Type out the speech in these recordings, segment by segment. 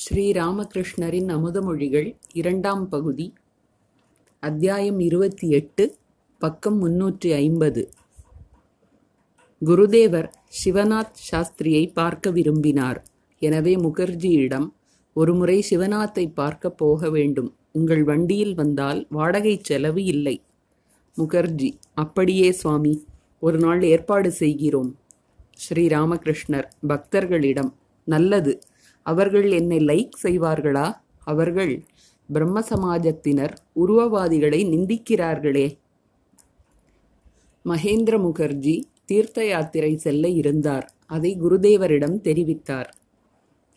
ஸ்ரீராமகிருஷ்ணரின் அமுதமொழிகள் இரண்டாம் பகுதி அத்தியாயம் இருபத்தி எட்டு பக்கம் முன்னூற்றி ஐம்பது. குருதேவர் சிவநாத் சாஸ்திரியை பார்க்க விரும்பினார். எனவே முகர்ஜியிடம் ஒருமுறை சிவநாத்தை பார்க்க போக வேண்டும். உங்கள் வண்டியில் வந்தால் வாடகை செலவு இல்லை. முகர்ஜி அப்படியே சுவாமி ஒரு நாள் ஏற்பாடு செய்கிறோம். ஸ்ரீராமகிருஷ்ணர் பக்தர்களிடம் நல்லது. அவர்கள் என்னை லைக் செய்வார்களா? அவர்கள் பிரம்ம சமாஜத்தினர் உருவவாதிகளை நிந்திக்கிறார்களே. மகேந்திர முகர்ஜி தீர்த்த யாத்திரை செல்ல இருந்தார். அதை குருதேவரிடம் தெரிவித்தார்.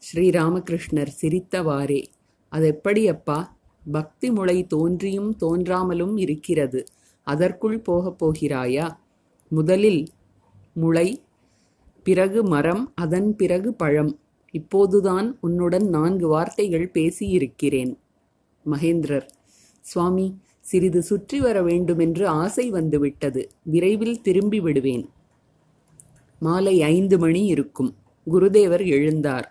ஸ்ரீராமகிருஷ்ணர் சிரித்தவாறே அதெப்படி அப்பா பக்தி முளை தோன்றியும் தோன்றாமலும் இருக்கிறது. அதற்குள் போகப் போகிறாயா? முதலில் முளை பிறகு மரம் அதன் பிறகு பழம். இப்போதுதான் உன்னுடன் நான்கு வார்த்தைகள் பேசியிருக்கிறேன். மகேந்திரர் சுவாமி சிறிது சுற்றி வர வேண்டுமென்று ஆசை வந்துவிட்டது. விரைவில் திரும்பி விடுவேன். மாலை ஐந்து மணி இருக்கும். குருதேவர் எழுந்தார்.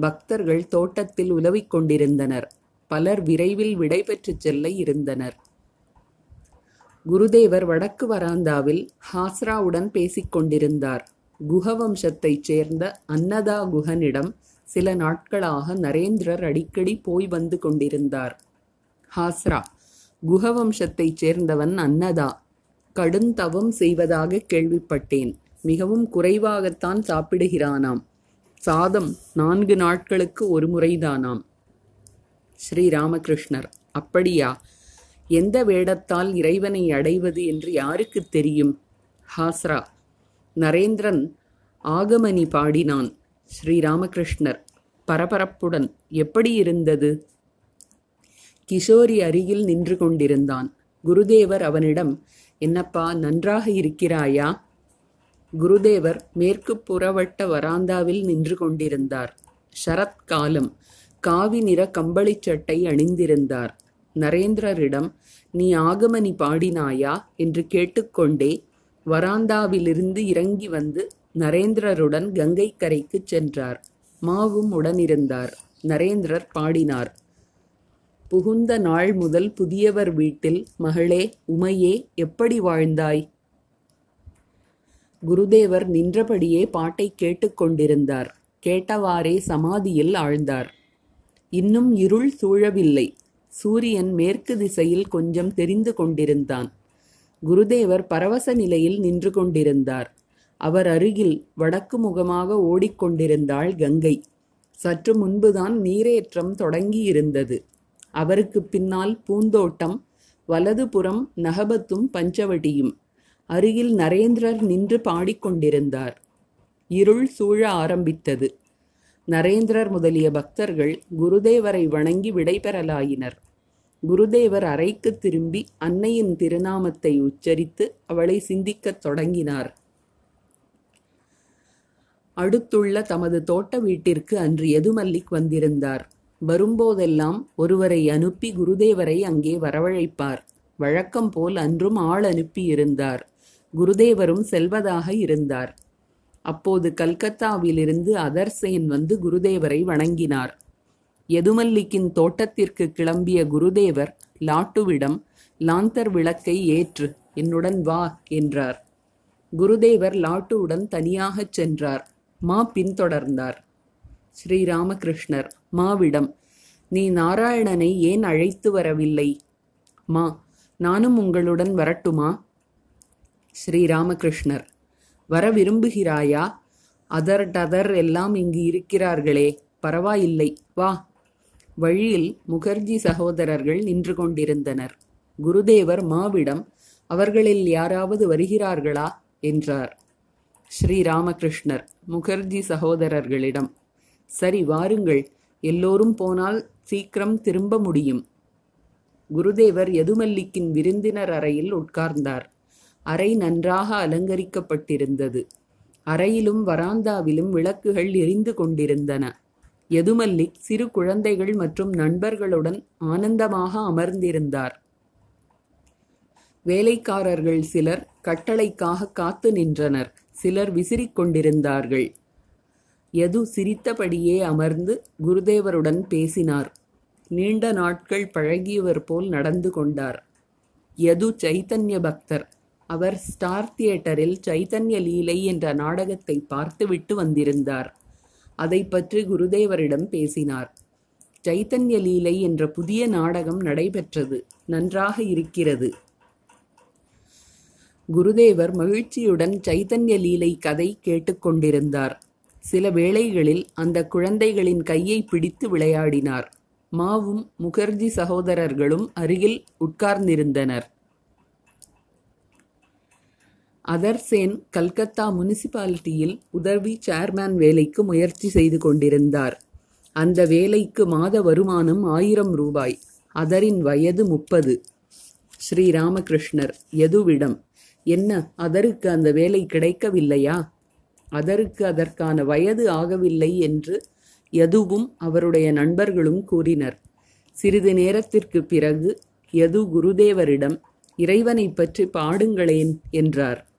பக்தர்கள் தோட்டத்தில் உலவிக் கொண்டிருந்தனர். பலர் விரைவில் விடைபெற்றுச் செல்ல இருந்தனர். குருதேவர் வடக்கு வராந்தாவில் ஹாஸ்ராவுடன் பேசிக் கொண்டிருந்தார். குஹவம்சத்தைச் சேர்ந்த அன்னதா குஹனிடம் சில நாட்களாக நரேந்திரர் அடிக்கடி போய் வந்து கொண்டிருந்தார். ஹாஸ்ரா குஹவம்சத்தைச் சேர்ந்தவன் அன்னதா கடுந்தவம் செய்வதாக கேள்விப்பட்டேன். மிகவும் குறைவாகத்தான் சாப்பிடுகிறானாம். சாதம் நான்கு நாட்களுக்கு ஒரு முறைதானாம். ஸ்ரீராமகிருஷ்ணர் அப்படியா? எந்த வேடத்தால் இறைவனை அடைவது என்று யாருக்கு தெரியும்? ஹாஸ்ரா நரேந்திரன் ஆகமணி பாடினான் ஸ்ரீராமகிருஷ்ணர். பரபரப்புடன் எப்படி இருந்தது? கிஷோரி அருகில் நின்று கொண்டிருந்தான். குருதேவர் அவனிடம் என்னப்பா நன்றாக இருக்கிறாயா? குருதேவர் மேற்கு புறவட்ட வராந்தாவில் நின்று கொண்டிருந்தார். ஷரத் காலம் காவி நிற கம்பளிச் சட்டை அணிந்திருந்தார். நரேந்திரரிடம் நீ ஆகமணி பாடினாயா? என்று கேட்டுக்கொண்டே வராந்தாவிலிருந்து இறங்கி வந்து நரேந்திரருடன் கங்கை கரைக்கு சென்றார். மாவும் உடனிருந்தார். நரேந்திரர் பாடினார் புகுந்த நாள் முதல் புதியவர் வீட்டில் மகளே உமையே எப்படி வாழ்ந்தாய் குருதேவர் நின்றபடியே பாட்டை கேட்டுக்கொண்டிருந்தார் கேட்டவாறே சமாதியில் ஆழ்ந்தார். இன்னும் இருள் சூழவில்லை. சூரியன் மேற்கு திசையில் கொஞ்சம் தெரிந்து கொண்டிருந்தான். குருதேவர் பரவச நிலையில் நின்று கொண்டிருந்தார் அவர் அருகில் வடக்கு முகமாக ஓடிக்கொண்டிருந்தாள் கங்கை. சற்று முன்புதான் நீரேற்றம் தொடங்கியிருந்தது. அவருக்கு பின்னால் பூந்தோட்டம் வலதுபுறம் நகபத்தும் பஞ்சவட்டியும் அருகில் நரேந்திரர் நின்று பாடிக்கொண்டிருந்தார். இருள் சூழ ஆரம்பித்தது. நரேந்திரர் முதலிய பக்தர்கள் குருதேவரை வணங்கி விடைபெறலாயினர். குருதேவர் அறைக்கு திரும்பி அன்னையின் திருநாமத்தை உச்சரித்து அவளை சிந்திக்கத் தொடங்கினார். அடுத்துள்ள தமது தோட்ட வீட்டிற்கு அன்று எதுமல்லிக் வந்திருந்தார். வரும்போதெல்லாம் ஒருவரை அனுப்பி குருதேவரை அங்கே வரவழைப்பார். வழக்கம் போல் அன்றும் ஆள் அனுப்பியிருந்தார். குருதேவரும் செல்வதாக இருந்தார். அப்போது கல்கத்தாவிலிருந்து அதர்சேன் வந்து குருதேவரை வணங்கினார். யதுமல்லிக்கின் தோட்டத்திற்கு கிளம்பிய குருதேவர் லாட்டுவிடம் லாந்தர் விளக்கை ஏற்று என்னுடன் வா என்றார். குருதேவர் லாட்டுவுடன் தனியாகச் சென்றார். மா பின்தொடர்ந்தார். ஸ்ரீராமகிருஷ்ணர் மாவிடம் நீ நாராயணனை ஏன் அழைத்து வரவில்லை? மா நானும் உங்களுடன் வரட்டுமா? ஸ்ரீராமகிருஷ்ணர் வர விரும்புகிறாயா? அதர் டதர் எல்லாம் இங்கு இருக்கிறார்களே பரவாயில்லை வா வழியில் முகர்ஜி சகோதரர்கள் நின்று கொண்டிருந்தனர். குருதேவர் மாவிடம் அவர்களில் யாராவது வருகிறார்களா? என்றார். ஸ்ரீராமகிருஷ்ணர் முகர்ஜி சகோதரர்களிடம். சரி வாருங்கள். எல்லோரும் போனால் சீக்கிரம் திரும்ப முடியும். குருதேவர் யதுமல்லிக்கின் விருந்தினர் அறையில் உட்கார்ந்தார். அறை நன்றாக அலங்கரிக்கப்பட்டிருந்தது. அறையிலும் வராந்தாவிலும் விளக்குகள் எரிந்து கொண்டிருந்தன. எதுமல்லிக் சிறு குழந்தைகள் மற்றும் நண்பர்களுடன் ஆனந்தமாக அமர்ந்திருந்தார். வேலைக்காரர்கள் சிலர் கட்டளைக்காக காத்து நின்றனர். சிலர் விசிறிக் கொண்டிருந்தார்கள். யது சிரித்தபடியே அமர்ந்து குருதேவருடன் பேசினார். நீண்ட நாட்கள் பழகியவர் போல் நடந்து கொண்டார். யது சைத்தன்ய பக்தர். அவர் ஸ்டார் தியேட்டரில் சைத்தன்ய லீலை என்ற நாடகத்தை பார்த்துவிட்டு வந்திருந்தார். அதை பற்றி குருதேவரிடம் பேசினார். சைத்தன்ய லீலை என்ற புதிய நாடகம் நடைபெற்றது. நன்றாக இருக்கிறது. குருதேவர் மகிழ்ச்சியுடன் சைத்தன்ய லீலை கதை கேட்டுக்கொண்டிருந்தார் சில வேளைகளில் அந்த குழந்தைகளின் கையை பிடித்து விளையாடினார். மாவும் முகர்ஜி சகோதரர்களும் அருகில் உட்கார்ந்திருந்தனர். அதர்சேன் கல்கத்தா முனிசிபாலிட்டியில் உதவி சேர்மேன் வேலைக்கு முயற்சி செய்து கொண்டிருந்தார். அந்த வேலைக்கு மாத வருமானம் ஆயிரம் ரூபாய். அதரின் வயது முப்பது. ஸ்ரீராமகிருஷ்ணர் எதுவிடம்? என்ன அதருக்கு அந்த வேலை கிடைக்கவில்லையா? அதருக்கு அதற்கான வயது ஆகவில்லை என்று எதுவும் அவருடைய நண்பர்களும் கூறினர். சிறிது நேரத்திற்கு பிறகு யது குருதேவரிடம் இறைவனைப் பற்றி பாடுங்களேன் என்றார்.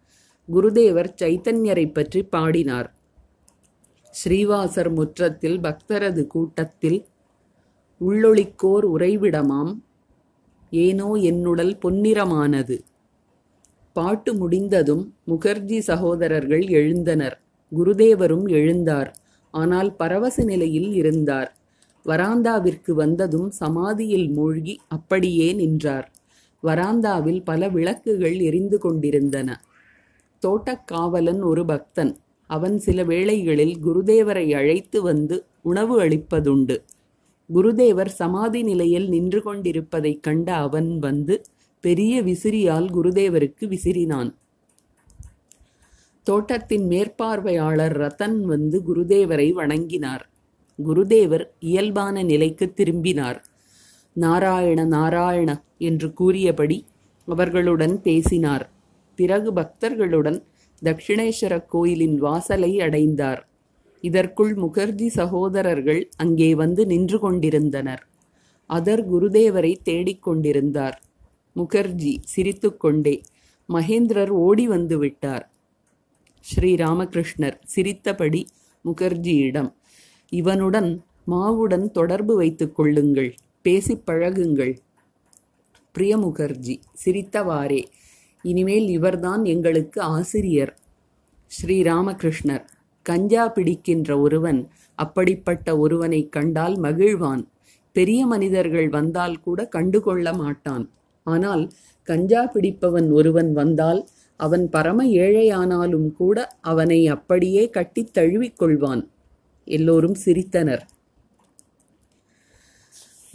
குருதேவர் சைத்தன்யரை பற்றி பாடினார். ஸ்ரீவாசர் முற்றத்தில் பக்தரது கூட்டத்தில் உள்ளொளிக்கோர் உறைவிடமாம் ஏனோ என்னுடல் பொன்னிறமானது. பாட்டு முடிந்ததும் முகர்ஜி சகோதரர்கள் எழுந்தனர். குருதேவரும் எழுந்தார். ஆனால் பரவச நிலையில் இருந்தார். வராந்தாவிற்கு வந்ததும் சமாதியில் மூழ்கி அப்படியே நின்றார். வராந்தாவில் பல விளக்குகள் எரிந்து கொண்டிருந்தன. தோட்டக்காவலன் ஒரு பக்தன். அவன் சில வேளைகளில் குருதேவரை அழைத்து வந்து உணவு அளிப்பதுண்டு. குருதேவர் சமாதி நிலையில் நின்று கொண்டிருப்பதைக் கண்ட அவன் வந்து பெரிய விசிறியால் குருதேவருக்கு விசிறினான். தோட்டத்தின் மேற்பார்வையாளர் ரத்தன் வந்து குருதேவரை வணங்கினார். குருதேவர் இயல்பான நிலைக்கு திரும்பினார். நாராயண நாராயண என்று கூறியபடி அவர்களுடன் பேசினார். பிறகு பக்தர்களுடன் தட்சிணேஸ்வர கோயிலின் வாசலை அடைந்தார். இதற்குள் முகர்ஜி சகோதரர்கள் அங்கே வந்து நின்று கொண்டிருந்தனர். அதர் குருதேவரை தேடிக் கொண்டிருந்தார். முகர்ஜி சிரித்துக்கொண்டே மகேந்திரர் ஓடி வந்து விட்டார். ஸ்ரீ ராமகிருஷ்ணர் சிரித்தபடி முகர்ஜியிடம் இவனுடன் மாவுடன் தொடர்பு வைத்துக் கொள்ளுங்கள் பேசிப் பழகுங்கள். பிரிய முகர்ஜி சிரித்தவாறே இனிமேல் இவர்தான் எங்களுக்கு ஆசிரியர். ஸ்ரீ ராமகிருஷ்ணர் கஞ்சா பிடிக்கின்ற ஒருவன் அப்படிப்பட்ட ஒருவனை கண்டால் மகிழ்வான். பெரிய மனிதர்கள் வந்தால் கூட கண்டுகொள்ள மாட்டான். ஆனால் கஞ்சா பிடிப்பவன் ஒருவன் வந்தால் அவன் பரம ஏழையானாலும் கூட அவனை அப்படியே கட்டித் தழுவிக் கொள்வான். எல்லோரும் சிரித்தனர்.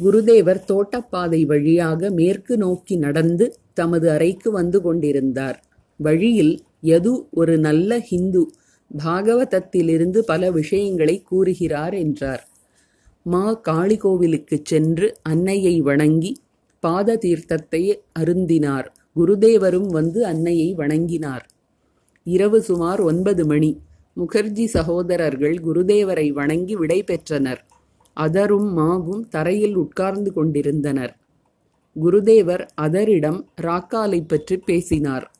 குருதேவர் தோட்டப்பாதை வழியாக மேற்கு நோக்கி நடந்து தமது அறைக்கு வந்து கொண்டிருந்தார். வழியில் யது ஒரு நல்ல ஹிந்து பாகவதத்திலிருந்து பல விஷயங்களை கூறுகிறார் என்றார். மா காளி கோவிலுக்கு சென்று அன்னையை வணங்கி பாத தீர்த்தத்தை அருந்தினார். குருதேவரும் வந்து அன்னையை வணங்கினார். இரவு சுமார் ஒன்பது மணி. முகர்ஜி சகோதரர்கள் குருதேவரை வணங்கி விடை பெற்றனர். அதரும் மாவும் தரையில் உட்கார்ந்து கொண்டிருந்தனர். குருதேவர் அதரிடம் ராக்காலை பற்றி பேசினார்.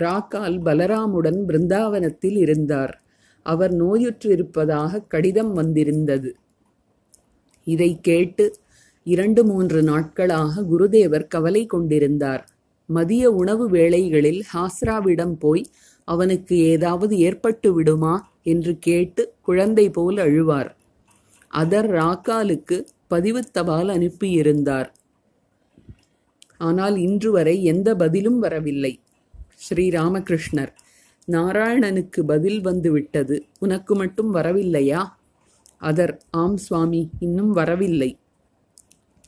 ராக்கால் பலராமுடன் பிருந்தாவனத்தில் இருந்தார். அவர் நோயுற்றிருப்பதாக கடிதம் வந்திருந்தது. இதை கேட்டு இரண்டு மூன்று நாட்களாக குருதேவர் கவலை கொண்டிருந்தார். மதிய உணவு வேளைகளில் ஹாஸ்ராவிடம் போய் அவனுக்கு ஏதாவது ஏற்பட்டு விடுமா என்று கேட்டு குழந்தை போல் அழுவார். அதர் ராக்காலுக்கு பதிவு தபால் அனுப்பியிருந்தார். ஆனால் இன்று வரை எந்த பதிலும் வரவில்லை. ஸ்ரீராமகிருஷ்ணர் நாராயணனுக்கு பதில் வந்துவிட்டது உனக்கு மட்டும் வரவில்லையா? அதர் ஆம் சுவாமி இன்னும் வரவில்லை.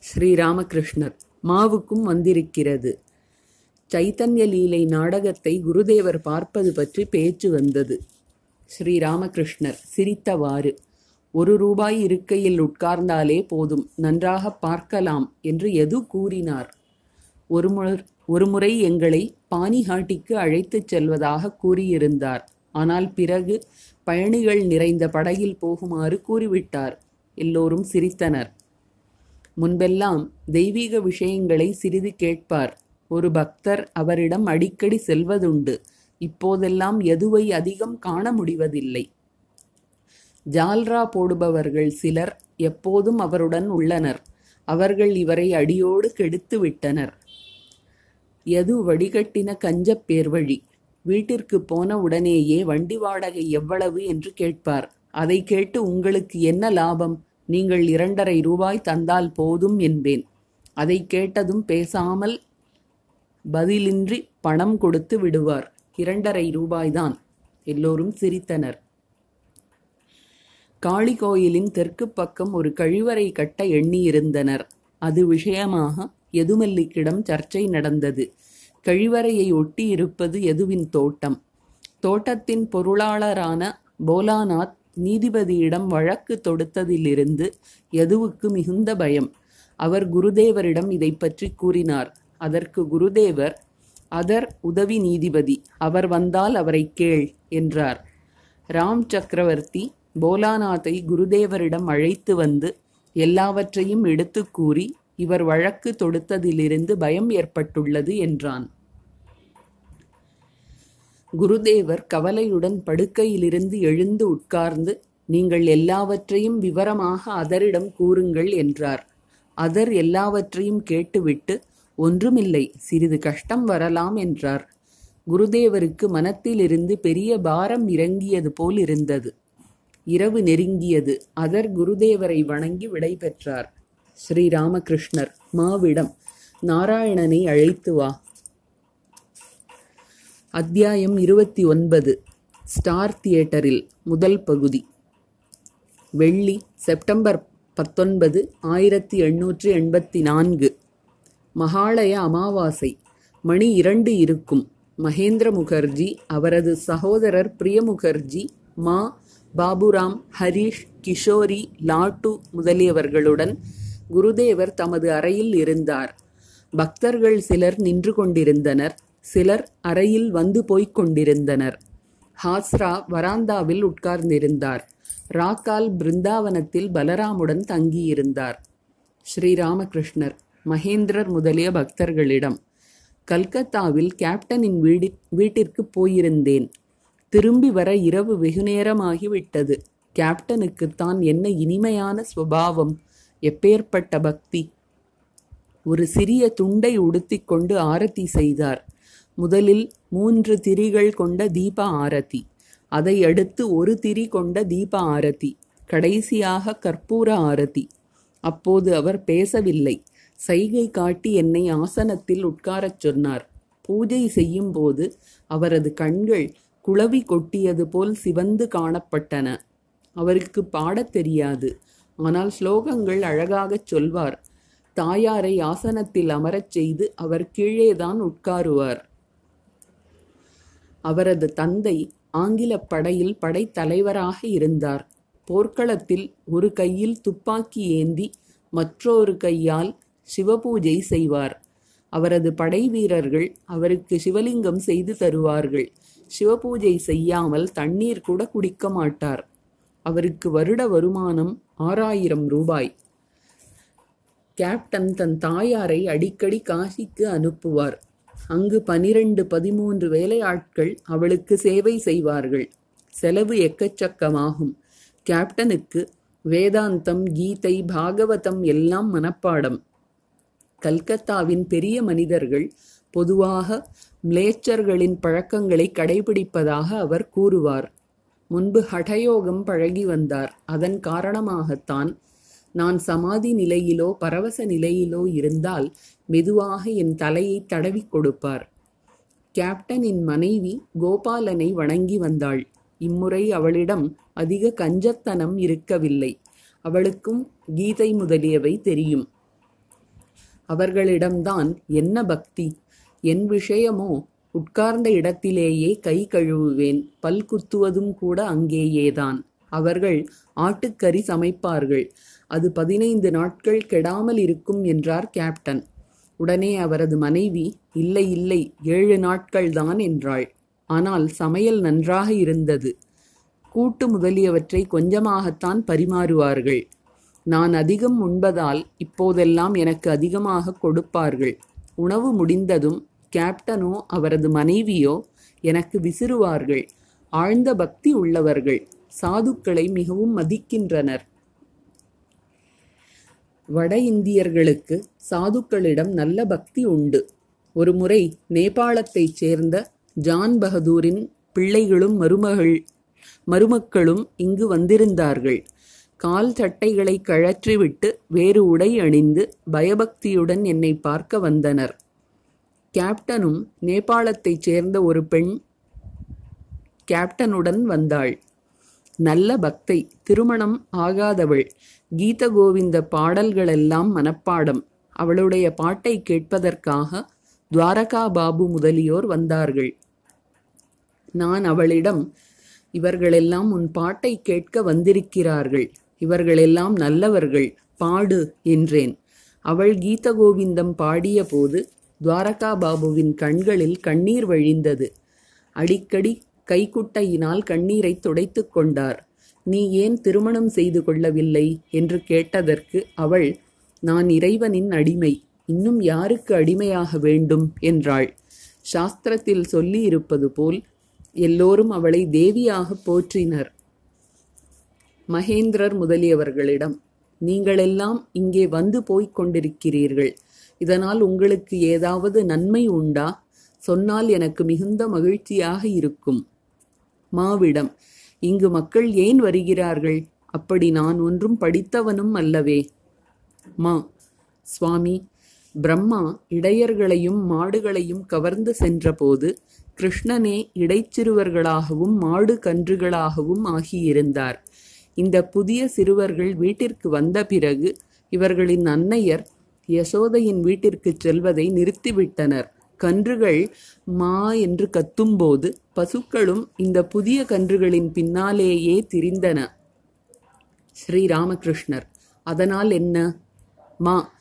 ஸ்ரீராமகிருஷ்ணர் மாவுக்கும் வந்திருக்கிறது. சைத்தன்ய லீலை நாடகத்தை குருதேவர் பார்ப்பது பற்றி பேச்சு வந்தது. ஸ்ரீராமகிருஷ்ணர் சிரித்தவாறு ஒரு ரூபாய் இருக்கையில் உட்கார்ந்தாலே போதும் நன்றாக பார்க்கலாம் என்று எது கூறினார். ஒருமுறை ஒருமுறை எங்களை பானிஹாட்டிக்கு அழைத்துச் செல்வதாக கூறியிருந்தார். ஆனால் பிறகு பயணிகள் நிறைந்த படகில் போகுமாறு கூறிவிட்டார். எல்லோரும் சிரித்தனர். முன்பெல்லாம் தெய்வீக விஷயங்களை சிறிது கேட்பார். ஒரு பக்தர் அவரிடம் அடிக்கடி செல்வதுண்டு. இப்போதெல்லாம் எதுவை அதிகம் காண முடிவதில்லை. ஜால்ரா போடுபவர்கள் சிலர் எப்போதும் அவருடன் உள்ளனர். அவர்கள் இவரை அடியோடு கெடுத்து விட்டனர். எது வடிகட்டின கஞ்சப் பேர்வழி. வீட்டிற்கு போன உடனேயே வண்டி வாடகை எவ்வளவு என்று கேட்பார். அதை கேட்டு உங்களுக்கு என்ன லாபம்? நீங்கள் இரண்டரை ரூபாய் தந்தால் போதும் என்பேன். அதை கேட்டதும் பேசாமல் பதிலின்றி பணம் கொடுத்து விடுவார். இரண்டரை ரூபாய்தான். எல்லோரும் சிரித்தனர். காளி கோயிலின் தெற்கு பக்கம் ஒரு கழிவறை கட்ட எண்ணியிருந்தனர். அது விஷயமாக எதுமல்லிக்கிடம் சர்ச்சை நடந்தது. கழிவறையை ஒட்டி இருப்பது எதுவின் தோட்டம்? தோட்டத்தின் பொருளாளரான போலாநாத் நீதிபதியிடம் வழக்கு தொடுத்ததிலிருந்து எதுவுக்கு மிகுந்த பயம்? அவர் குருதேவரிடம் இதை பற்றி கூறினார். அதற்கு குருதேவர் அதர் உதவி நீதிபதி அவர் வந்தால் அவரை கேள் என்றார். ராம் சக்கரவர்த்தி போலாநாத்தை குருதேவரிடம் அழைத்து வந்து எல்லாவற்றையும் எடுத்து கூறி இவர் வழக்கு தொடுத்ததிலிருந்து பயம் ஏற்பட்டுள்ளது என்றான். குருதேவர் கவலையுடன் படுக்கையிலிருந்து எழுந்து உட்கார்ந்து நீங்கள் எல்லாவற்றையும் விவரமாக அதரிடம் கூறுங்கள் என்றார். அதர் எல்லாவற்றையும் கேட்டுவிட்டு ஒன்றுமில்லை சிறிது கஷ்டம் வரலாம் என்றார். குருதேவருக்கு மனத்திலிருந்து பெரிய பாரம் இறங்கியது போல் இருந்தது இரவு நெருங்கியது. அதர் குருதேவரை வணங்கி விடை பெற்றார் ஸ்ரீராமகிருஷ்ணர் மாவிடம் நாராயணனை அழைத்து வா. அத்தியாயம் இருபத்தி ஒன்பது ஸ்டார் தியேட்டரில் முதல் பகுதி. வெள்ளி செப்டம்பர் பத்தொன்பது ஆயிரத்தி எண்ணூற்றி எண்பத்தி நான்கு. மகாலய அமாவாசை. மணி இரண்டு இருக்கும். மகேந்திர முகர்ஜி அவரது சகோதரர் பிரிய முகர்ஜி மா பாபுராம் ஹரீஷ் கிஷோரி லாட்டு முதலியவர்களுடன் குருதேவர் தமது அறையில் இருந்தார். பக்தர்கள் சிலர் நின்று கொண்டிருந்தனர். சிலர் அறையில் வந்து போய்க் கொண்டிருந்தனர். ஹாஸ்ரா வராந்தாவில் உட்கார்ந்திருந்தார். ராக்கால் பிருந்தாவனத்தில் பலராமுடன் தங்கியிருந்தார். ஸ்ரீராமகிருஷ்ணர் மகேந்திரர் முதலிய பக்தர்களிடம் கல்கத்தாவில் கேப்டனின் வீடி வீட்டிற்கு போயிருந்தேன். திரும்பி வர இரவு வெகுநேரமாகிவிட்டது. கேப்டனுக்குத்தான் என்ன இனிமையான சுபாவம் எப்பேற்பட்ட பக்தி. ஒரு சிறிய துண்டை உடுத்திக்கொண்டு ஆரத்தி செய்தார். முதலில் மூன்று திரிகள் கொண்ட தீப ஆரத்தி அதை அடுத்து ஒரு திரி கொண்ட தீப ஆரத்தி கடைசியாக கற்பூர ஆரத்தி. அப்போது அவர் பேசவில்லை. சைகை காட்டி என்னை ஆசனத்தில் உட்காரச் சொன்னார். பூஜை செய்யும்போது அவரது கண்கள் குளவி கொட்டியது போல் சிவந்து காணப்பட்டன. அவருக்கு பாடத் தெரியாது. ஆனால் ஸ்லோகங்கள் அழகாகச் சொல்வார். தாயாரை ஆசனத்தில் அமரச் செய்து அவர் கீழேதான் உட்காருவார். அவரது தந்தை ஆங்கிலப் படையில் படைத்தலைவராக இருந்தார். போர்க்களத்தில் ஒரு கையில் துப்பாக்கி ஏந்தி மற்றொரு கையால் சிவபூஜை செய்வார். அவரது படை வீரர்கள் அவருக்கு சிவலிங்கம் செய்து தருவார்கள். சிவபூஜை செய்யாமல் தண்ணீர் கூட குடிக்க மாட்டார். அவருக்கு வருட வருமானம் ஆறாயிரம் ரூபாய். கேப்டன் தன் தாயாரை அடிக்கடி காசிக்கு அனுப்புவார். அங்கு பனிரெண்டு பதிமூன்று வேலையாட்கள் அவளுக்கு சேவை செய்வார்கள். செலவு எக்கச்சக்கமாகும். கேப்டனுக்கு வேதாந்தம் கீதை பாகவதம் எல்லாம் மனப்பாடம். கல்கத்தாவின் பெரிய மனிதர்கள் பொதுவாக மிளேச்சர்களின் பழக்கங்களை கடைபிடிப்பதாக அவர் கூறுவார். முன்பு ஹடயோகம் பழகி வந்தார். அதன் காரணமாகத்தான் நான் சமாதி நிலையிலோ பரவச நிலையிலோ இருந்தால் மெதுவாக என் தலையை தடவிக் கொடுப்பார். கேப்டனின் மனைவி கோபாலனை வணங்கி வந்தாள். இம்முறை அவளிடம் அதிக கஞ்சத்தனம் இருக்கவில்லை. அவளுக்கும் கீதை முதலியவை தெரியும். அவர்களிடம்தான் என்ன பக்தி? என் விஷயமோ உட்கார்ந்த இடத்திலேயே கை கழுவுவேன். பல் குத்துவதும் கூட அங்கேயேதான். அவர்கள் ஆட்டுக்கறி சமைப்பார்கள். அது பதினைந்து நாட்கள் கெடாமல் இருக்கும் என்றார் கேப்டன். உடனே அவரது மனைவி இல்லை இல்லை ஏழு நாட்கள்தான் என்றாள். ஆனால் சமையல் நன்றாக இருந்தது. கூட்டு முதலியவற்றை கொஞ்சமாகத்தான் பரிமாறுவார்கள். நான் அதிகம் உண்பதால் இப்போதெல்லாம் எனக்கு அதிகமாக கொடுப்பார்கள். உணவு முடிந்ததும் கேப்டனோ அவரது மனைவியோ எனக்கு விசிறுவார்கள். ஆழ்ந்த பக்தி உள்ளவர்கள் சாதுக்களை மிகவும் மதிக்கின்றனர். வட இந்தியர்களுக்கு சாதுக்களிடம் நல்ல பக்தி உண்டு. ஒருமுறை நேபாளத்தைச் சேர்ந்த ஜான் பகதூரின் பிள்ளைகளும் மருமகள் மருமக்களும் இங்கு வந்திருந்தார்கள். கால் சட்டைகளை கழற்றிவிட்டு வேறு உடை அணிந்து பயபக்தியுடன் என்னை பார்க்க வந்தனர். கேப்டனும் நேபாளத்தைச் சேர்ந்த ஒரு பெண் கேப்டனுடன் வந்தாள். நல்ல பக்தை திருமணம் ஆகாதவள் கீத கோவிந்த பாடல்களெல்லாம் மனப்பாடம். அவளுடைய பாட்டை கேட்பதற்காக துவாரகா பாபு முதலியோர் வந்தார்கள். நான் அவளிடம் இவர்களெல்லாம் உன் பாட்டை கேட்க வந்திருக்கிறார்கள். இவர்களெல்லாம் நல்லவர்கள் பாடு என்றேன். அவள் கீத கோவிந்தம் பாடிய போது துவாரகா பாபுவின் கண்களில் கண்ணீர் வழிந்தது. அடிக்கடி கைக்குட்டையினால் கண்ணீரை துடைத்து கொண்டார். நீ ஏன் திருமணம் செய்து கொள்ளவில்லை? என்று கேட்டதற்கு அவள் நான் இறைவனின் அடிமை. இன்னும் யாருக்கு அடிமையாக வேண்டும்? என்றாள். சாஸ்திரத்தில் சொல்லி இருப்பது போல் எல்லோரும் அவளை தேவியாக போற்றினர். மகேந்திரர் முதலியவர்களிடம் நீங்களெல்லாம் இங்கே வந்து போய்க் கொண்டிருக்கிறீர்கள். இதனால் உங்களுக்கு ஏதாவது நன்மை உண்டா? சொன்னால் எனக்கு மிகுந்த மகிழ்ச்சியாக இருக்கும். மாவிடம் இங்கு மக்கள் ஏன் வருகிறார்கள்? அப்படி நான் ஒன்றும் படித்தவனும் அல்லவே. மா சுவாமி பிரம்மா இடையர்களையும் மாடுகளையும் கவர்ந்து சென்றபோது கிருஷ்ணனே இடைச்சிறுவர்களாகவும் மாடு கன்றுகளாகவும் ஆகியிருந்தார். இந்த புதிய சிறுவர்கள் வீட்டிற்கு வந்த பிறகு இவர்களின் அன்னையர் யசோதையின் வீட்டிற்குச் செல்வதை நிறுத்திவிட்டனர். கன்றுகள் மா என்று கத்தும்போது பசுக்களும் இந்த புதிய கன்றுகளின் பின்னாலேயே திரிந்தன. ஸ்ரீராமகிருஷ்ணர் அதனால் என்ன? மா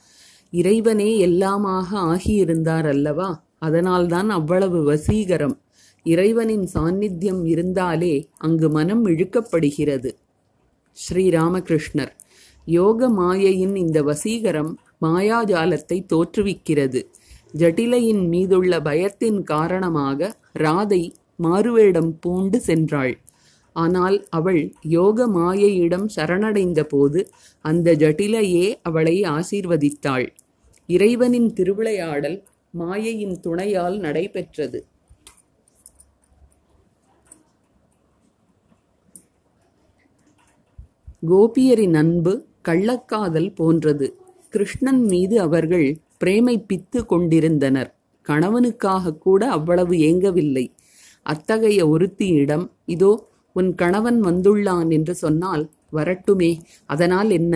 இறைவனே எல்லாமாக ஆகியிருந்தார் அல்லவா? அதனால்தான் அவ்வளவு வசீகரம். இறைவனின் சாநித்தியம் இருந்தாலே அங்கு மனம் இழுக்கப்படுகிறது. ஸ்ரீராமகிருஷ்ணர். யோக மாயையின் இந்த வசீகரம் மாயாஜாலத்தை தோற்றுவிக்கிறது. ஜட்டிலையின் மீதுள்ள பயத்தின் காரணமாக ராதை மாறுவேடம் பூண்டு சென்றாள். ஆனால் அவள் யோக மாயையிடம் சரணடைந்த போது அந்த ஜட்டிலையே அவளை ஆசீர்வதித்தாள். இறைவனின் திருவிளையாடல் மாயையின் துணையால் நடைபெற்றது. கோபியரின் அன்பு கள்ளக்காதல் போன்றது. கிருஷ்ணன் மீது அவர்கள் பிரேமைப்பித்து கொண்டிருந்தனர். கணவனுக்காக கூட அவ்வளவு ஏங்கவில்லை. அத்தகைய ஒருத்தியிடம் இதோ உன் கணவன் வந்துள்ளான் என்று சொன்னால் வரட்டுமே அதனால் என்ன?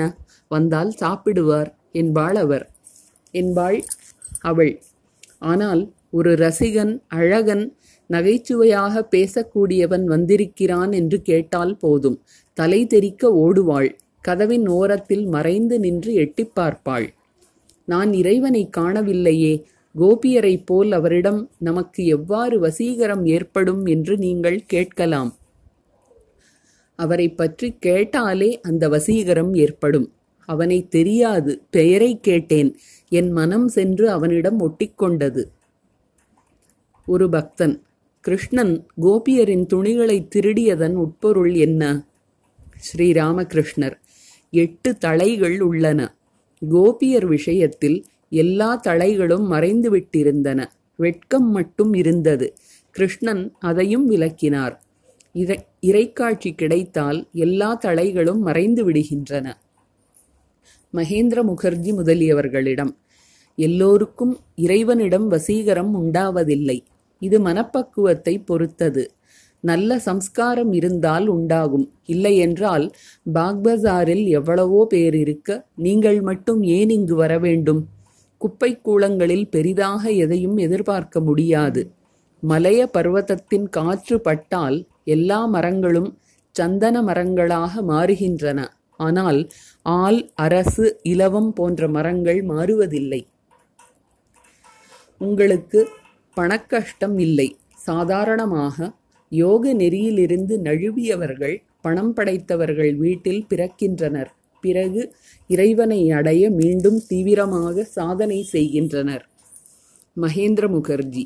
வந்தால் சாப்பிடுவார் என்பாள் அவர். என்பாள் அவள். ஆனால் ஒரு ரசிகன் அழகன் நகைச்சுவையாக பேசக்கூடியவன் வந்திருக்கிறான் என்று கேட்டால் போதும். தலை தெறிக்க ஓடுவாள். கதவின் ஓரத்தில் மறைந்து நின்று எட்டிப் பார்ப்பாள். நான் இறைவனை காணவில்லையே. கோபியரைப் போல் அவரிடம் நமக்கு எவ்வாறு வசீகரம் ஏற்படும் என்று நீங்கள் கேட்கலாம். அவரை பற்றி கேட்டாலே அந்த வசீகரம் ஏற்படும். அவனை தெரியாது. பெயரை கேட்டேன். என் மனம் சென்று அவனிடம் ஒட்டிக்கொண்டது. ஒரு பக்தன். கிருஷ்ணன் கோபியரின் துணிகளை திருடியதன் உட்பொருள் என்ன? ஸ்ரீராமகிருஷ்ணர். எட்டு தலைகள் உள்ளன. கோபியர் விஷயத்தில் எல்லா தலைகளும் மறைந்து விட்டிருந்தன வெட்கம் மட்டும் இருந்தது. கிருஷ்ணன் அதையும் விளக்கினார். இறை இறைக்காட்சி கிடைத்தால் எல்லா தலைகளும் மறைந்து விடுகின்றன மகேந்திர முகர்ஜி முதலியவர்களிடம் எல்லோருக்கும் இறைவனிடம் வசீகரம் உண்டாவதில்லை. இது மனப்பக்குவத்தை பொறுத்தது. நல்ல சம்ஸ்காரம் இருந்தால் உண்டாகும். இல்லையென்றால் பாக்பஜாரில் எவ்வளவோ பேர் இருக்க நீங்கள் மட்டும் ஏன் இங்கு வர வேண்டும்? குப்பை கூளங்களில் பெரிதாக எதையும் எதிர்பார்க்க முடியாது. மலைய பர்வதத்தின் காற்று பட்டால் எல்லா மரங்களும் சந்தன மரங்களாக மாறுகின்றன. ஆனால் ஆல் அரசு இலவம் போன்ற மரங்கள் மாறுவதில்லை. உங்களுக்கு பணக்கஷ்டம் இல்லை. சாதாரணமாக யோக நெறியிலிருந்து நழுவியவர்கள் பணம் படைத்தவர்கள் வீட்டில் பிறக்கின்றனர். பிறகு இறைவனை அடைய மீண்டும் தீவிரமாக சாதனை செய்கின்றனர். மகேந்திர முகர்ஜி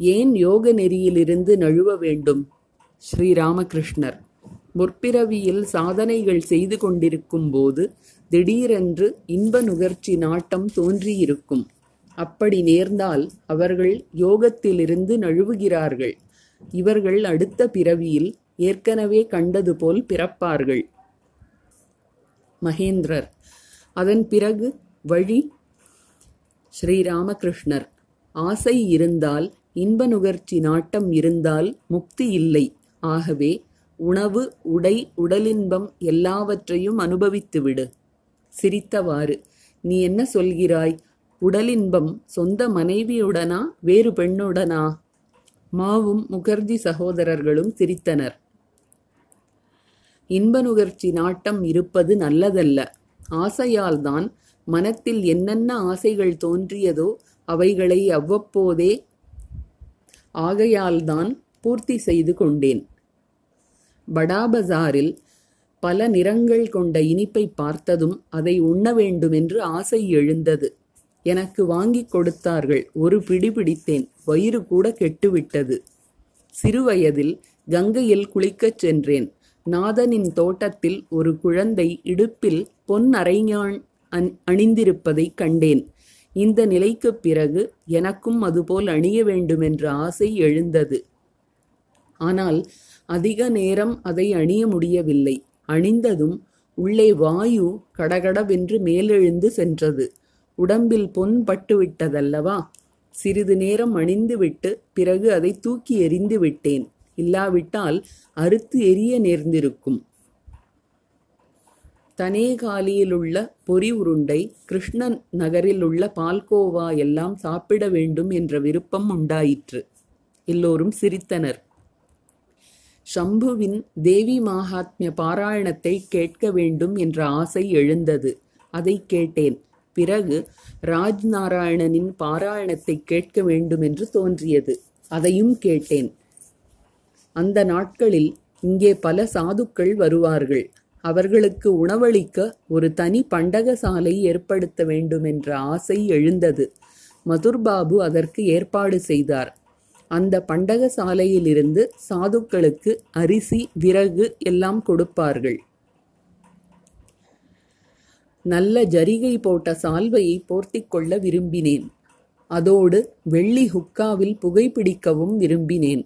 ஏன் யோக நெறியிலிருந்து நழுவ வேண்டும்? ஸ்ரீராமகிருஷ்ணர் முற்பிறவியில் சாதனைகள் செய்து கொண்டிருக்கும் போது திடீரென்று இன்ப நுகர்ச்சி நாட்டம் தோன்றியிருக்கும். அப்படி நேர்ந்தால் அவர்கள் யோகத்திலிருந்து நழுவுகிறார்கள். இவர்கள் அடுத்த பிறவியில் ஏற்கனவே கண்டது போல் பிறப்பார்கள். மகேந்திரர். அதன் பிறகு வழி ஸ்ரீராமகிருஷ்ணர். ஆசை இருந்தால் இன்ப நுகர்ச்சி நாட்டம் இருந்தால் முக்தி இல்லை. ஆகவே உணவு உடை உடலின்பம் எல்லாவற்றையும் அனுபவித்துவிடு. சிரித்தவாறு நீ என்ன சொல்கிறாய்? உடலின்பம் சொந்த மனைவியுடனா வேறு பெண்ணுடனா? மாவும் முகர்ஜி சகோதரர்களும் சிரித்தனர். இன்ப நுகர்ச்சி நாட்டம் இருப்பது நல்லதல்ல. ஆசையால்தான் மனத்தில் என்னென்ன ஆசைகள் தோன்றியதோ அவைகளை அவ்வப்போதே ஆகையால்தான் பூர்த்தி செய்து கொண்டேன். படாபசாரில் பல நிறங்கள் கொண்ட இனிப்பை பார்த்ததும் அதை உண்ண வேண்டுமென்று ஆசை எழுந்தது. எனக்கு வாங்கிக் கொடுத்தார்கள். ஒரு பிடி பிடித்தேன். வயிறு கூட கெட்டுவிட்டது. சிறுவயதில் கங்கையில் குளிக்கச் சென்றேன். நாதனின் தோட்டத்தில் ஒரு குழந்தை இடுப்பில் பொன் அரைஞான் அணிந்திருப்பதைக் கண்டேன். இந்த நிலைக்குப் பிறகு எனக்கும் அதுபோல் அணிய வேண்டுமென்ற ஆசை எழுந்தது. ஆனால் அதிக நேரம் அதை அணிய முடியவில்லை. அணிந்ததும் உள்ளே வாயு கடகடவென்று மேலெழுந்து சென்றது. உடம்பில் பொன் பட்டுவிட்டதல்லவா? சிறிது நேரம் அணிந்துவிட்டு பிறகு அதை தூக்கி எறிந்து விட்டேன். இல்லாவிட்டால் அறுத்து எரிய நேர்ந்திருக்கும். தனேகாலியிலுள்ள பொறி உருண்டை கிருஷ்ணன் நகரிலுள்ள பால்கோவா எல்லாம் சாப்பிட வேண்டும் என்ற விருப்பம் உண்டாயிற்று. எல்லோரும் சிரித்தனர். சம்புவின் தேவி மாகாத்மிய பாராயணத்தை கேட்க வேண்டும் என்ற ஆசை எழுந்தது. அதை கேட்டேன். பிறகு ராஜ் நாராயணனின் பாராயணத்தை கேட்க வேண்டும் என்று தோன்றியது. அதையும் கேட்டேன். அந்த நாட்களில் இங்கே பல சாதுக்கள் வருவார்கள். அவர்களுக்கு உணவளிக்க ஒரு தனி பண்டகசாலை ஏற்படுத்த வேண்டும் என்ற ஆசை எழுந்தது. மதுர்பாபு அதற்கு ஏற்பாடு செய்தார். அந்த பண்டகசாலையிலிருந்து சாதுக்களுக்கு அரிசி விறகு எல்லாம் கொடுப்பார்கள். நல்ல ஜரிகை போட்ட சால்வையை போர்த்திக் கொள்ள விரும்பினேன். அதோடு வெள்ளி ஹுக்காவில் புகைப்பிடிக்கவும் விரும்பினேன்.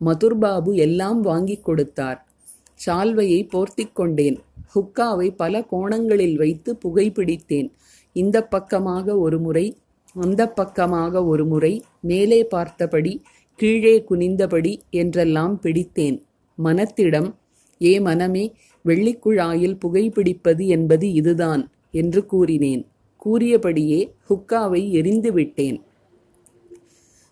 மதுர்பாபு எல்லாம் வாங்கிக் கொடுத்தார். சால்வையை போர்த்திக் கொண்டேன். ஹுக்காவை பல கோணங்களில் வைத்து புகைப்பிடித்தேன் இந்த பக்கமாக ஒரு முறை அந்த பக்கமாக ஒரு முறை மேலே பார்த்தபடி கீழே குனிந்தபடி என்றெல்லாம் பிடித்தேன். மனத்திடம் ஏ மனமே வெள்ளிக்குழாயில் புகைப்பிடிப்பது என்பது இதுதான். என்று கூறினேன். கூறியபடியே ஹுக்காவை எரிந்துவிட்டேன்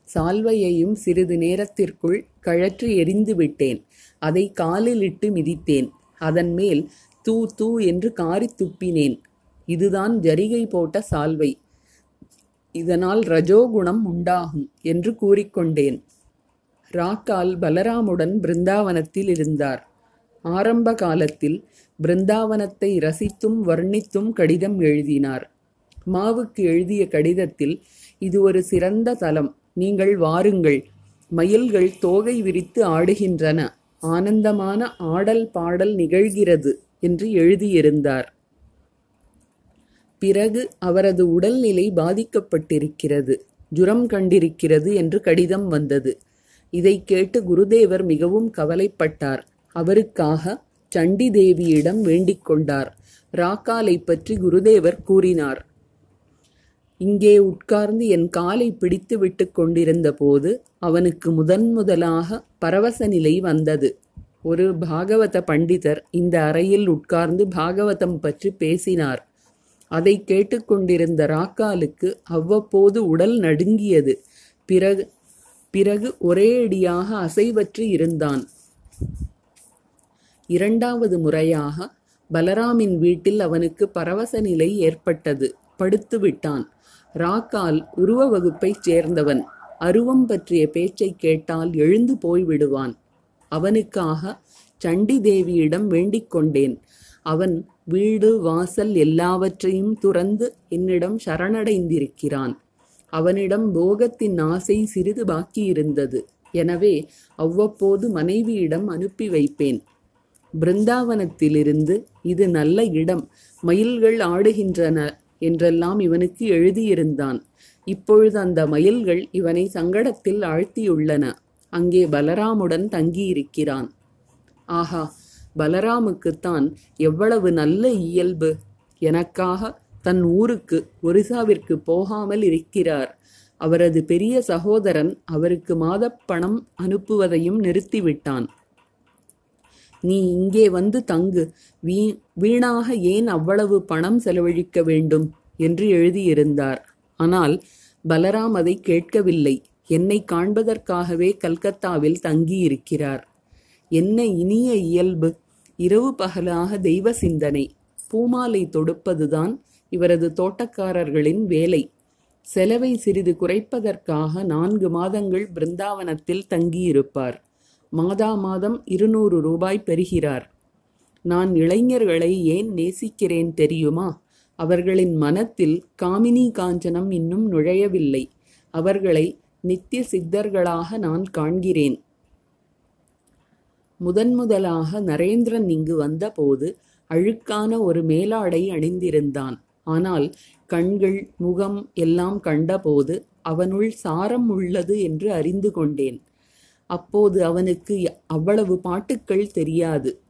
சால்வையையும் சிறிது நேரத்திற்குள் கழற்றி எரிந்துவிட்டேன் அதை காலிலிட்டு மிதித்தேன். அதன் மேல் தூ தூ என்று காரி துப்பினேன். இதுதான் ஜரிகை போட்ட சால்வை. இதனால் ரஜோகுணம் உண்டாகும் என்று கூறிக்கொண்டேன். ராக்கால் பலராமுடன் பிருந்தாவனத்தில் இருந்தார். ஆரம்ப காலத்தில் பிருந்தாவனத்தை ரசித்தும் வர்ணித்தும் கடிதம் எழுதினார். மாவுக்கு எழுதிய கடிதத்தில் இது ஒரு சிறந்த தலம். நீங்கள் வாருங்கள். மயில்கள் தோகை விரித்து ஆடுகின்றன. ஆனந்தமான ஆடல் பாடல் நிகழ்கிறது என்று எழுதியிருந்தார். பிறகு அவரது உடல்நிலை பாதிக்கப்பட்டிருக்கிறது. ஜுரம் கண்டிருக்கிறது என்று கடிதம் வந்தது. இதை கேட்டு குருதேவர் மிகவும் கவலைப்பட்டார். அவருக்காக சண்டி தேவியிடம் வேண்டிக் கொண்டார். ராக்காலை பற்றி குருதேவர் கூறினார். இங்கே உட்கார்ந்து என் காலை பிடித்து விட்டு கொண்டிருந்த போது அவனுக்கு முதன் முதலாக பரவச நிலை வந்தது. ஒரு பாகவத பண்டிதர் இந்த அறையில் உட்கார்ந்து பாகவதம் பற்றி பேசினார். அதை கேட்டுக்கொண்டிருந்த ராக்காலுக்கு அவ்வப்போது உடல் நடுங்கியது. பிறகு பிறகு ஒரேயடியாக அசைவற்று இருந்தான். இரண்டாவது முறையாக பலராமின் வீட்டில் அவனுக்கு பரவச நிலை ஏற்பட்டது. படுத்து விட்டான். ராக்கால் உருவ வகுப்பைச் சேர்ந்தவன். அருவம் பற்றிய பேச்சை கேட்டால் எழுந்து போய்விடுவான் அவனுக்காக சண்டி தேவியிடம் வேண்டிக் கொண்டேன். அவன் வீடு வாசல் எல்லாவற்றையும் துறந்து என்னிடம் சரணடைந்திருக்கிறான். அவனிடம் போகத்தின் ஆசை சிறிது பாக்கியிருந்தது. எனவே அவ்வப்போது மனைவியிடம் அனுப்பி வைப்பேன். பிருந்தாவனத்திலிருந்து இது நல்ல இடம். மயில்கள் ஆடுகின்றன என்றெல்லாம் இவனுக்கு எழுதியிருந்தான். இப்பொழுது அந்த மயில்கள் இவனை சங்கடத்தில் ஆழ்த்தியுள்ளன. அங்கே பலராமுடன் தங்கியிருக்கிறான். ஆஹா பலராமுக்குத்தான் எவ்வளவு நல்ல இயல்பு. எனக்காக தன் ஊருக்கு ஒரிசாவிற்கு போகாமல் இருக்கிறார். அவரது பெரிய சகோதரன் அவருக்கு மாதப்பணம் அனுப்புவதையும் நிறுத்திவிட்டான். நீ இங்கே வந்து தங்கு. வீ வீணாக ஏன் அவ்வளவு பணம் செலவழிக்க வேண்டும்? என்று எழுதியிருந்தார். ஆனால் பலராம் அதை கேட்கவில்லை. என்னை காண்பதற்காகவே கல்கத்தாவில் தங்கியிருக்கிறார். என்ன இனிய இயல்பு. இரவு பகலாக தெய்வ சிந்தனை. பூமாலை தொடுப்பதுதான் இவரது தோட்டக்காரர்களின் வேலை. செலவை சிறிது குறைப்பதற்காக நான்கு மாதங்கள் பிருந்தாவனத்தில் தங்கியிருப்பார். மாதா மாதம் இருநூறு ரூபாய் பெறுகிறார். நான் இளைஞர்களை ஏன் நேசிக்கிறேன் தெரியுமா? அவர்களின் மனத்தில் காமினி காஞ்சனம் இன்னும் நுழையவில்லை. அவர்களை நித்திய சித்தர்களாக நான் காண்கிறேன். முதன்முதலாக நரேந்திரன் இங்கு வந்தபோது அழுக்கான ஒரு மேலாடை அணிந்திருந்தான். ஆனால் கண்கள் முகம் எல்லாம் கண்டபோது அவனுள் சாரம் உள்ளது என்று அறிந்து கொண்டேன். அப்போது அவனுக்கு அவ்வளவு பாட்டுக்கள் தெரியாது.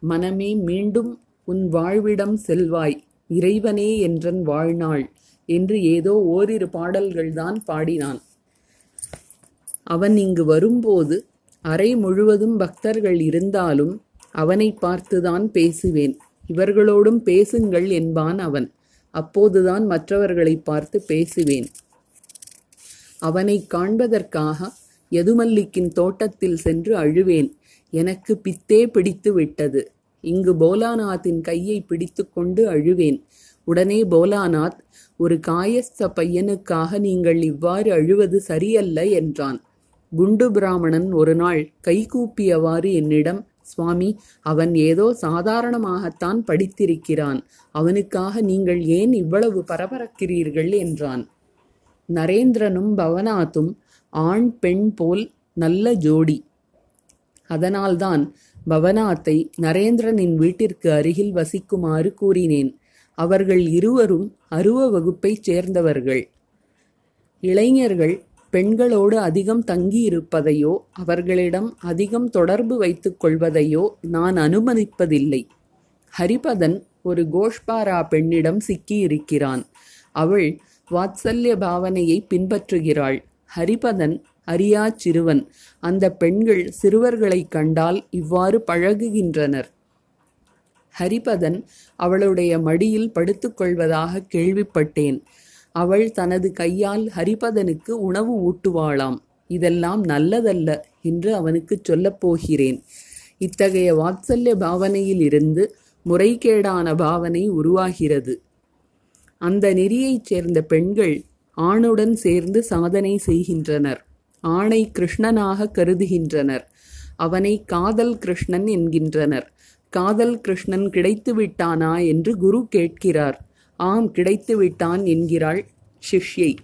மனமே மீண்டும் உன் வாழ்விடம் செல்வாய் இறைவனே என்றன் வாழ்நாள் என்று ஏதோ ஓரிரு பாடல்கள்தான் பாடினான். அவன் இங்கு வரும்போது அறை முழுவதும் பக்தர்கள் இருந்தாலும் அவனை பார்த்துதான் பேசுவேன். இவர்களோடும் பேசுங்கள் என்பான் அவன். அப்போதுதான் மற்றவர்களை பார்த்து பேசுவேன். அவனை காண்பதற்காக யதுமல்லிக்கின் தோட்டத்தில் சென்று அழுவேன். எனக்கு பித்தே பிடித்து விட்டது இங்கு போலாநாத்தின் கையை பிடித்து கொண்டு அழுவேன். உடனே போலாநாத் ஒரு காயஸ்த பையனுக்காக நீங்கள் இவ்வாறு அழுவது சரியல்ல என்றான். குண்டு பிராமணன் ஒரு நாள் கைகூப்பியவாறு என்னிடம் சுவாமி அவன் ஏதோ சாதாரணமாகத்தான் படித்திருக்கிறான். அவனுக்காக நீங்கள் ஏன் இவ்வளவு பரபரக்கிறீர்கள்? என்றான். நரேந்திரனும் பவனாத்தும் ஆண் பெண் போல் நல்ல ஜோடி. அதனால்தான் பவனாத்தை நரேந்திரனின் வீட்டிற்கு அருகில் வசிக்குமாறு கூறினேன். அவர்கள் இருவரும் அருவ வகுப்பைச் சேர்ந்தவர்கள். இளைஞர்கள் பெண்களோடு அதிகம் தங்கியிருப்பதையோ அவர்களிடம் அதிகம் தொடர்பு வைத்துக் கொள்வதையோ நான் அனுமதிப்பதில்லை. ஹரிபதன் ஒரு கோஷ்பாரா பெண்ணிடம் சிக்கியிருக்கிறான். அவள் வாத்சல்ய பாவனையை பின்பற்றுகிறாள். ஹரிபதன் அறியா சிறுவன். அந்த பெண்கள் சிறுவர்களைக் கண்டால் இவ்வாறு பழகுகின்றனர். ஹரிபதன் அவளுடைய மடியில் படுத்துக்கொள்வதாக கேள்விப்பட்டேன். அவள் தனது கையால் ஹரிபதனுக்கு உணவு ஊட்டுவாளாம். இதெல்லாம் நல்லதல்ல என்று அவனுக்குச் சொல்லப் போகிறேன். இத்தகைய வாத்சல்ய பாவனையிலிருந்து முறைகேடான பாவனை உருவாகிறது. அந்த நெறியைச் சேர்ந்த பெண்கள் ஆணுடன் சேர்ந்து சாதனை செய்கின்றனர். ஆணை கிருஷ்ணனாக கருதுகின்றனர். அவனை காதல் கிருஷ்ணன் என்கின்றனர். காதல் கிருஷ்ணன் கிடைத்து விட்டானா என்று குரு கேட்கிறார். ஆம் கிடைத்து விட்டான் என்கிறாள் சிஷ்யை.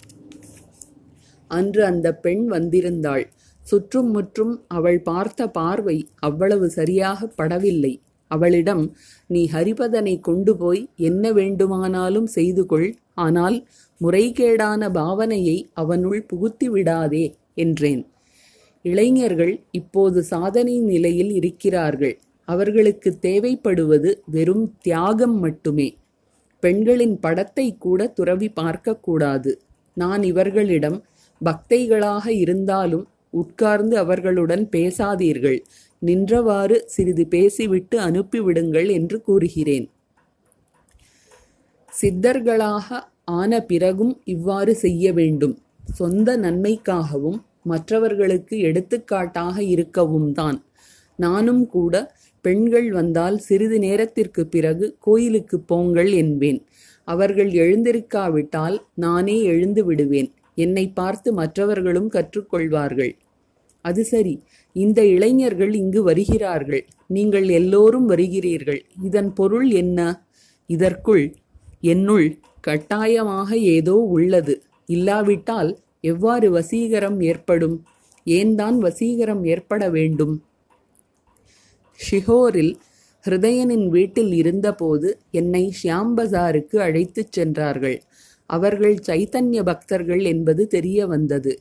அன்று அந்த பெண் வந்திருந்தாள். சுற்றும் முற்றும் அவள் பார்த்த பார்வை அவ்வளவு சரியாக படவில்லை. அவளிடம் நீ ஹரிபதனை கொண்டு போய் என்ன வேண்டுமானாலும் செய்து கொள். ஆனால் முறைகேடான பாவனையை அவனுள் புகுத்தி விடாதே என்றேன். இளைஞர்கள் இப்போது சாதனை நிலையில் இருக்கிறார்கள். அவர்களுக்கு தேவைப்படுவது வெறும் தியாகம் மட்டுமே. பெண்களின் படத்தை கூட துறவி பார்க்கக்கூடாது நான் இவர்களிடம் பக்தைகளாக இருந்தாலும் உட்கார்ந்து அவர்களுடன் பேசாதீர்கள். நின்றவாறு சிறிது பேசிவிட்டு அனுப்பிவிடுங்கள் என்று கூறுகிறேன். சித்தர்களாக ஆன பிறகும் இவ்வாறு செய்ய வேண்டும். சொந்த நன்மைக்காகவும் மற்றவர்களுக்கு எடுத்துக்காட்டாக இருக்கவும் தான். நானும் கூட பெண்கள் வந்தால் சிறிது நேரத்திற்கு பிறகு கோயிலுக்கு போங்கள் என்பேன். அவர்கள் எழுந்திருக்காவிட்டால் நானே எழுந்து விடுவேன். என்னை பார்த்து மற்றவர்களும் கற்றுக்கொள்வார்கள். அது சரி இந்த இளைஞர்கள் இங்கு வருகிறார்கள். நீங்கள் எல்லோரும் வருகிறீர்கள். இதன் பொருள் என்ன? இதற்குள் என்னுள் கட்டாயமாக ஏதோ உள்ளது. இல்லாவிட்டால் எவ்வாறு வசீகரம் ஏற்படும்? ஏன்தான் வசீகரம் ஏற்பட வேண்டும்? ஷிஹோரில் ஹிருதயனின் வீட்டில் இருந்தபோது என்னை ஷியாம் பஜாருக்கு அழைத்துச் சென்றார்கள். அவர்கள் சைத்தன்ய பக்தர்கள் என்பது தெரிய வந்தது.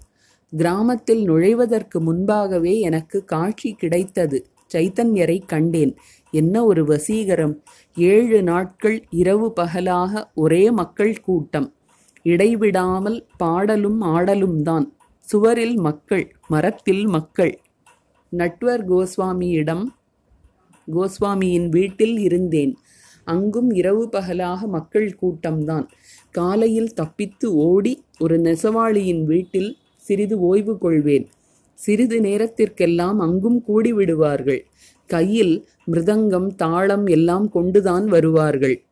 கிராமத்தில் நுழைவதற்கு முன்பாகவே எனக்கு காட்சி கிடைத்தது. சைத்தன்யரை கண்டேன். என்ன ஒரு வசீகரம்? ஏழு நாட்கள் இரவு பகலாக ஒரே மக்கள் கூட்டம். இடைவிடாமல் பாடலும் ஆடலும் தான் சுவரில் மக்கள் மரத்தில் மக்கள். நட்வர் கோஸ்வாமியிடம் கோஸ்வாமியின் வீட்டில் இருந்தேன். அங்கும் இரவு பகலாக மக்கள் கூட்டம்தான். காலையில் தப்பித்து ஓடி ஒரு நெசவாளியின் வீட்டில் சிறிது ஓய்வு கொள்வேன். சிறிது நேரத்திற்கெல்லாம் அங்கும் கூடிவிடுவார்கள். கையில் மிருதங்கம் தாளம் எல்லாம் கொண்டுதான் வருவார்கள்.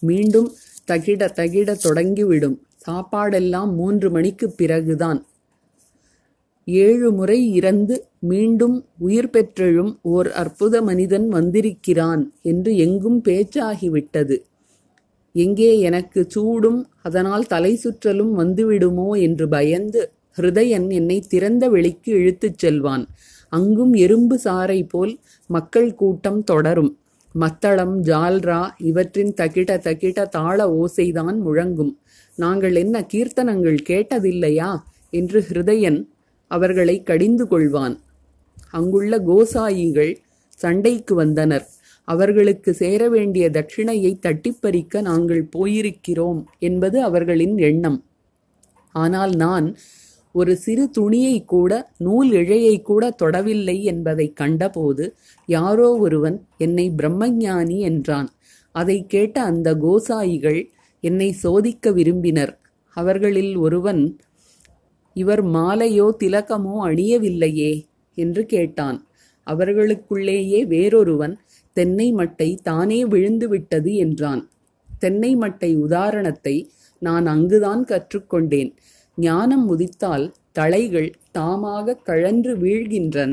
மீண்டும் தகிட தகிட தொடங்கிவிடும். சாப்பாடெல்லாம் மூன்று மணிக்குப் பிறகுதான். ஏழு முறை இறந்து மீண்டும் உயிர் பெற்றெழும் ஓர் அற்புத மனிதன் வந்திருக்கிறான் என்று எங்கும் பேச்சாகிவிட்டது. எங்கே எனக்கு சூடும் அதனால் தலை சுற்றலும் வந்துவிடுமோ என்று பயந்து ஹிருதயன் என்னை திறந்த வெளிக்கு இழுத்துச் செல்வான். அங்கும் எறும்பு சாறை போல் மக்கள் கூட்டம் தொடரும். மத்தளம் ஜால்ரா இவற்றின் தகிட தகிட தாள ஓசைதான் முழங்கும். நாங்கள் என்ன கீர்த்தனங்கள் கேட்டதில்லையா? என்று ஹிருதயன் அவர்களை கடிந்து கொள்வான். அங்குள்ள கோசாயிகள் சண்டைக்கு வந்தனர். அவர்களுக்கு சேர வேண்டிய தட்சிணையை தட்டிப்பறிக்க நாங்கள் போயிருக்கிறோம் என்பது அவர்களின் எண்ணம். ஆனால் நான் ஒரு சிறு துணியை கூட நூல் இழையை கூட தொடவில்லை என்பதை கண்டபோது யாரோ ஒருவன் என்னை பிரம்மஞானி என்றான். அதை கேட்ட அந்த கோசாயிகள் என்னை சோதிக்க விரும்பினர். அவர்களில் ஒருவன் இவர் மாலையோ திலக்கமோ அணியவில்லையே என்று கேட்டான். அவர்களுக்குள்ளேயே வேறொருவன் தென்னை மட்டை தானே விழுந்து விட்டது என்றான். தென்னை மட்டை உதாரணத்தை நான் அங்குதான் கற்றுக்கொண்டேன். ஞானம் உதித்தால் தளைகள் தாமாக கழன்று வீழ்கின்றன.